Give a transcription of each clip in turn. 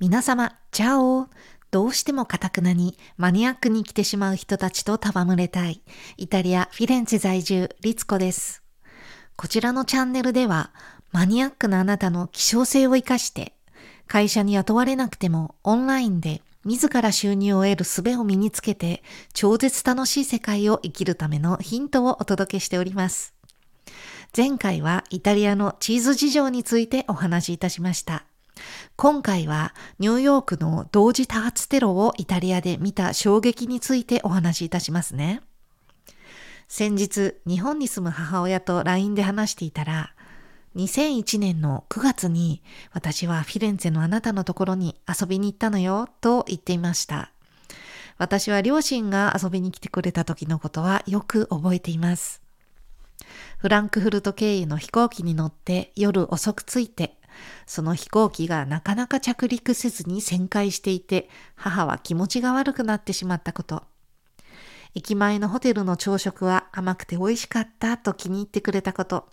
皆様、チャオどうしてもカタクナにマニアックに来てしまう人たちと戯れたい、イタリア・フィレンツェ在住、リツコです。こちらのチャンネルでは、マニアックなあなたの希少性を活かして、会社に雇われなくてもオンラインで自ら収入を得る術を身につけて、超絶楽しい世界を生きるためのヒントをお届けしております。前回はイタリアのチーズ事情についてお話しいたしました。今回はニューヨークの同時多発テロをイタリアで見た衝撃についてお話しいたしますね。先日、日本に住む母親と LINE で話していたら、2001年の9月に私はフィレンツェのあなたのところに遊びに行ったのよと言っていました。私は両親が遊びに来てくれた時のことはよく覚えています。フランクフルト経由の飛行機に乗って夜遅く着いて、その飛行機がなかなか着陸せずに旋回していて、母は気持ちが悪くなってしまったこと。駅前のホテルの朝食は甘くて美味しかったと気に入ってくれたこと。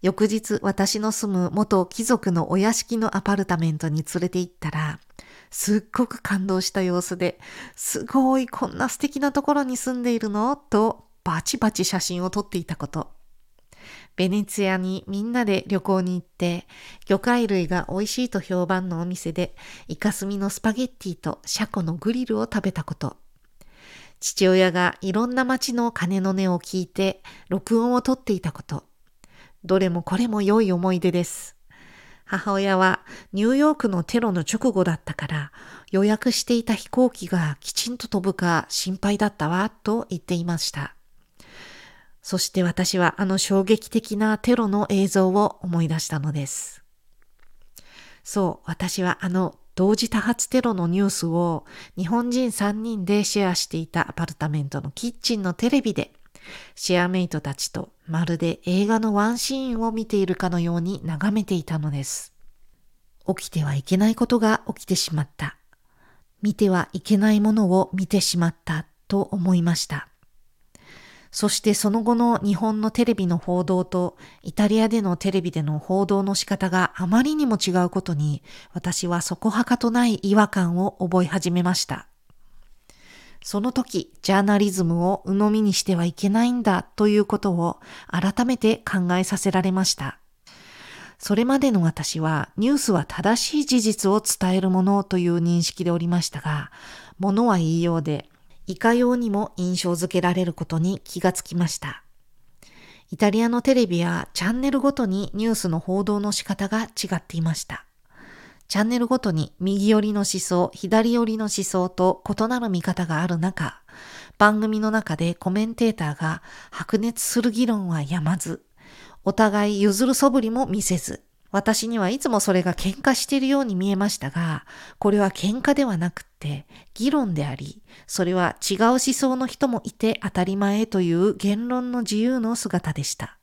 翌日私の住む元貴族のお屋敷のアパルタメントに連れて行ったら、すっごく感動した様子で、すごいこんな素敵なところに住んでいるの？とバチバチ写真を撮っていたこと。ベネツィアにみんなで旅行に行って、魚介類が美味しいと評判のお店で、イカスミのスパゲッティとシャコのグリルを食べたこと。父親がいろんな街の鐘の音を聞いて、録音をとっていたこと。どれもこれも良い思い出です。母親はニューヨークのテロの直後だったから予約していた飛行機がきちんと飛ぶか心配だったわと言っていました。そして私はあの衝撃的なテロの映像を思い出したのです。そう、私はあの同時多発テロのニュースを日本人3人でシェアしていたアパルタメントのキッチンのテレビでシェアメイトたちとまるで映画のワンシーンを見ているかのように眺めていたのです。起きてはいけないことが起きてしまった。見てはいけないものを見てしまったと思いました。そしてその後の日本のテレビの報道とイタリアでのテレビでの報道の仕方があまりにも違うことに私はそこはかとない違和感を覚え始めました。その時、ジャーナリズムを鵜呑みにしてはいけないんだということを改めて考えさせられました。それまでの私はニュースは正しい事実を伝えるものという認識でおりましたが、ものは言いようで、いかようにも印象づけられることに気がつきました。イタリアのテレビやチャンネルごとにニュースの報道の仕方が違っていました。チャンネルごとに右寄りの思想、左寄りの思想と異なる見方がある中、番組の中でコメンテーターが白熱する議論はやまず、お互い譲る素振りも見せず、私にはいつもそれが喧嘩しているように見えましたが、これは喧嘩ではなくて議論であり、それは違う思想の人もいて当たり前という言論の自由の姿でした。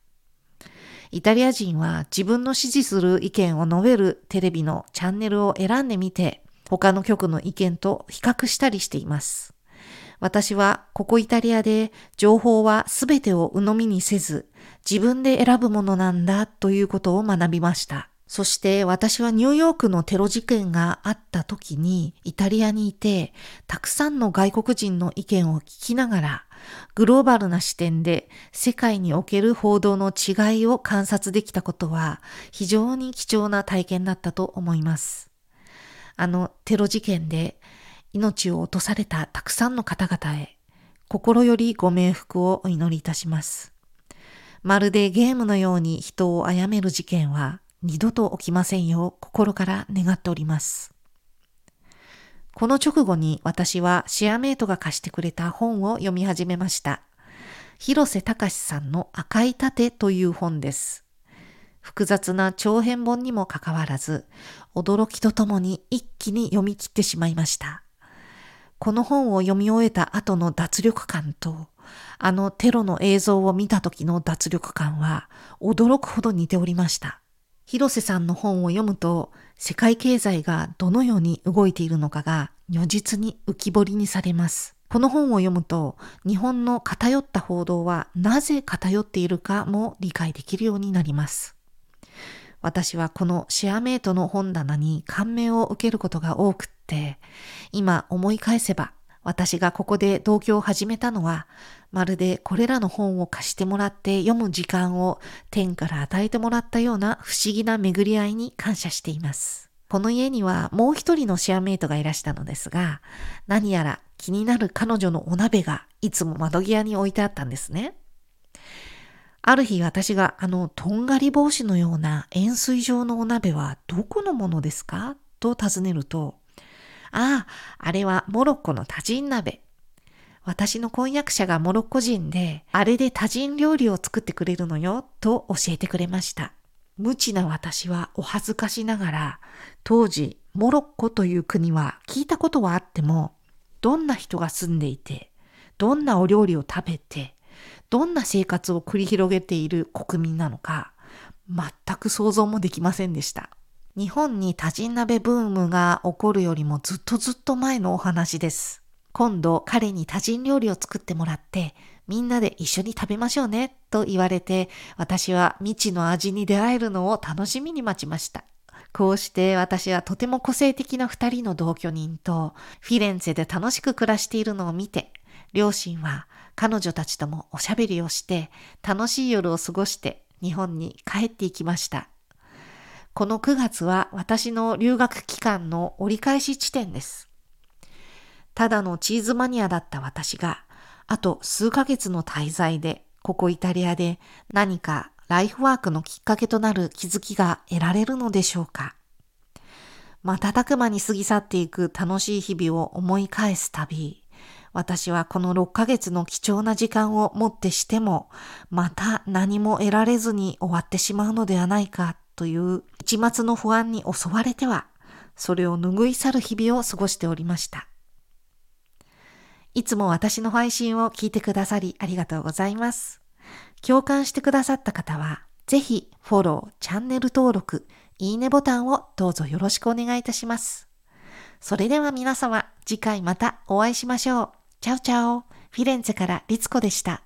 イタリア人は自分の支持する意見を述べるテレビのチャンネルを選んでみて、他の局の意見と比較したりしています。私はここイタリアで情報は全てを鵜呑みにせず、自分で選ぶものなんだということを学びました。そして私はニューヨークのテロ事件があった時にイタリアにいて、たくさんの外国人の意見を聞きながら、グローバルな視点で世界における報道の違いを観察できたことは非常に貴重な体験だったと思います。あのテロ事件で命を落とされたたくさんの方々へ心よりご冥福をお祈りいたします。まるでゲームのように人を殺める事件は二度と起きませんよう心から願っております。この直後に私はシェアメイトが貸してくれた本を読み始めました。広瀬隆さんの赤い盾という本です。複雑な長編本にもかかわらず、驚きとともに一気に読み切ってしまいました。この本を読み終えた後の脱力感と、あのテロの映像を見た時の脱力感は驚くほど似ておりました。広瀬さんの本を読むと世界経済がどのように動いているのかが如実に浮き彫りにされます。この本を読むと日本の偏った報道はなぜ偏っているかも理解できるようになります。私はこのシェアメイトの本棚に感銘を受けることが多くって、今思い返せば私がここで同居を始めたのは、まるでこれらの本を貸してもらって読む時間を天から与えてもらったような不思議な巡り合いに感謝しています。この家にはもう一人のシェアメイトがいらしたのですが、何やら気になる彼女のお鍋がいつも窓際に置いてあったんですね。ある日私があのとんがり帽子のような円錐状のお鍋はどこのものですか？と尋ねると、ああ、あれはモロッコのタジン鍋。私の婚約者がモロッコ人で、あれでタジン料理を作ってくれるのよ、と教えてくれました。無知な私はお恥ずかしながら、当時、モロッコという国は聞いたことはあっても、どんな人が住んでいて、どんなお料理を食べて、どんな生活を繰り広げている国民なのか、全く想像もできませんでした。日本に多人鍋ブームが起こるよりもずっとずっと前のお話です。今度彼に多人料理を作ってもらって、みんなで一緒に食べましょうね、と言われて、私は未知の味に出会えるのを楽しみに待ちました。こうして私はとても個性的な二人の同居人とフィレンツェで楽しく暮らしているのを見て、両親は彼女たちともおしゃべりをして楽しい夜を過ごして日本に帰っていきました。この9月は私の留学期間の折り返し地点です。ただのチーズマニアだった私があと数ヶ月の滞在で、ここイタリアで何かライフワークのきっかけとなる気づきが得られるのでしょうか。瞬く間に過ぎ去っていく楽しい日々を思い返す旅。私はこの6ヶ月の貴重な時間をもってしても、また何も得られずに終わってしまうのではないかという一末の不安に襲われては、それを拭い去る日々を過ごしておりました。いつも私の配信を聞いてくださりありがとうございます。共感してくださった方は、ぜひフォロー、チャンネル登録、いいねボタンをどうぞよろしくお願いいたします。それでは皆様、次回またお会いしましょう。チャウチャオ。フィレンツェからリツコでした。